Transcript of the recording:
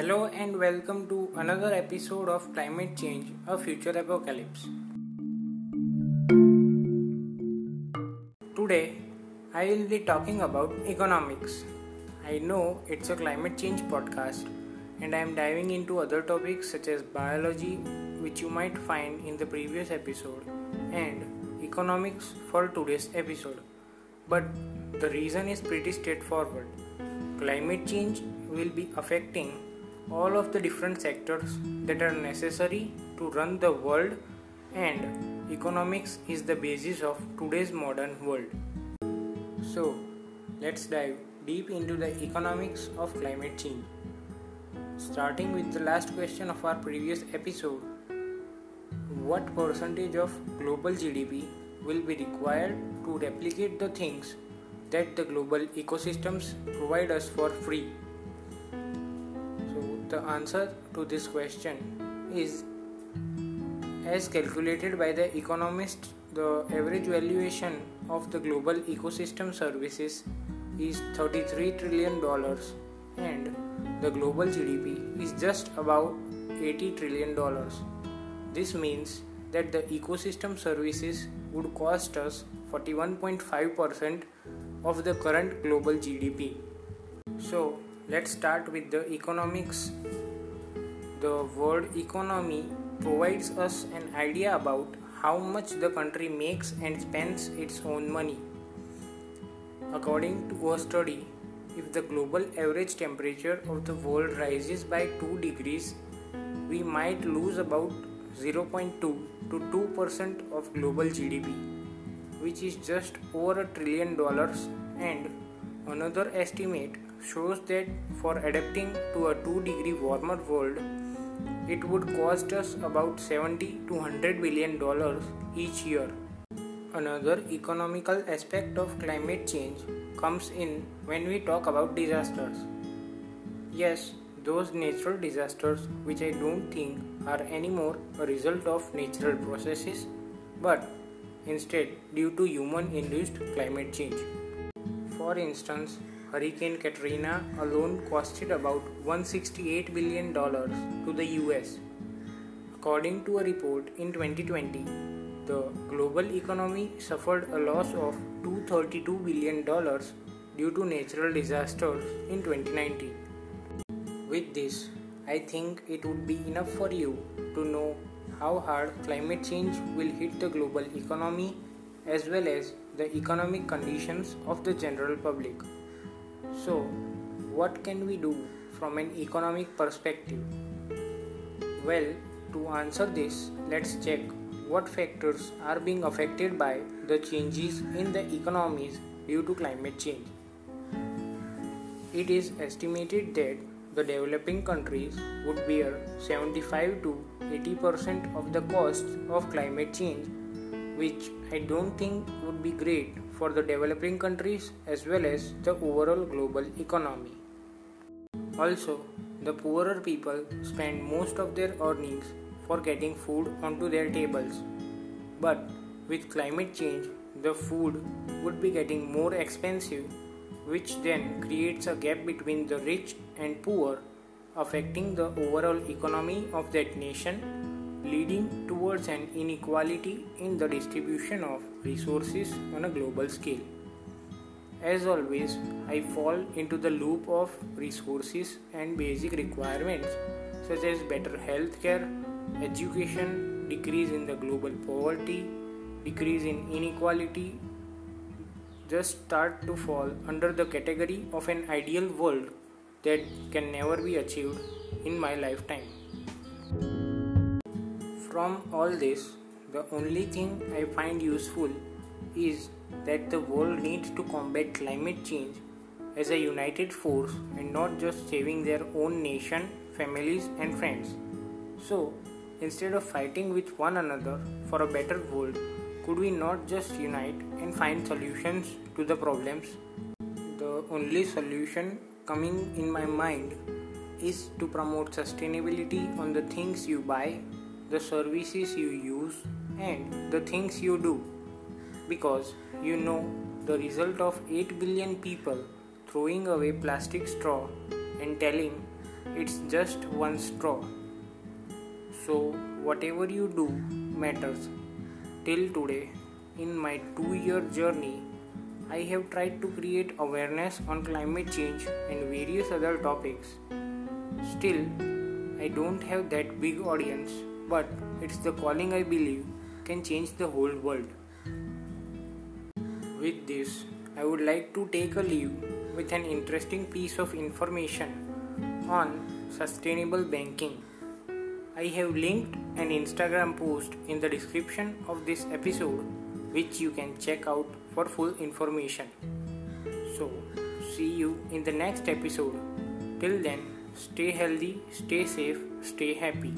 Hello and welcome to another episode of Climate Change, a Future Apocalypse. Today, I will be talking about economics. I know it's a climate change podcast, and I am diving into other topics such as biology, which you might find in the previous episode, and economics for today's episode. But the reason is pretty straightforward. Climate change will be affecting all of the different sectors that are necessary to run the world and economics is the basis of today's modern world. So, let's dive deep into the economics of climate change. Starting with the last question of our previous episode What percentage of global GDP will be required to replicate the things that the global ecosystems provide us for free? So, the answer to this question is as calculated by the economist, the average valuation of the global ecosystem services is 33 trillion dollars and the global GDP is just about 80 trillion dollars. This means that the ecosystem services would cost us 41.5% of the current global GDP. So, Let's start with the economics. The world economy provides us an idea about how much the country makes and spends its own money. According to a study, if the global average temperature of the world rises by 2 degrees, we might lose about 0.2 to 2% of global GDP, which is just over a trillion dollars. And another estimate shows that for adapting to a 2 degree warmer world, it would cost us about 70 to 100 billion dollars each year. Another economical aspect of climate change comes in when we talk about disasters. Yes, those natural disasters which I don't think are anymore a result of natural processes but instead due to human induced climate change. For instance, Hurricane Katrina alone costed about $168 billion to the US. According to a report in 2020, the global economy suffered a loss of $232 billion due to natural disasters in 2019. With this, I think it would be enough for you to know how hard climate change will hit the global economy as well as the economic conditions of the general public. So, what can we do from an economic perspective? Well, to answer this, let's check what factors are being affected by the changes in the economies due to climate change. It is estimated that the developing countries would bear 75 to 80% of the costs of climate change, which I don't think would be great for the developing countries as well as the overall global economy. Also, the poorer people spend most of their earnings for getting food onto their tables. But with climate change, the food would be getting more expensive, which then creates a gap between the rich and poor, affecting the overall economy of that nation leading towards an inequality in the distribution of resources on a global scale. As always, I fall into the loop of resources and basic requirements such as better healthcare, education, decrease in the global poverty, decrease in inequality, just start to fall under the category of an ideal world that can never be achieved in my lifetime. From all this, the only thing I find useful is that the world needs to combat climate change as a united force and not just saving their own nation, families, and friends. So, instead of fighting with one another for a better world, could we not just unite and find solutions to the problems? The only solution coming in my mind is to promote sustainability on the things you buy the services you use, and the things you do because you know the result of 8 billion people throwing away plastic straw and telling it's just one straw. So, whatever you do matters. Till today, in my two year journey, I have tried to create awareness on climate change and various other topics. Still, I don't have that big audience, but it's the calling I believe can change the whole world. With this, I would like to take a leave with an interesting piece of information on sustainable banking. I have linked an Instagram post in the description of this episode which you can check out for full information. So, see you in the next episode. Till then, stay healthy, stay safe, stay happy.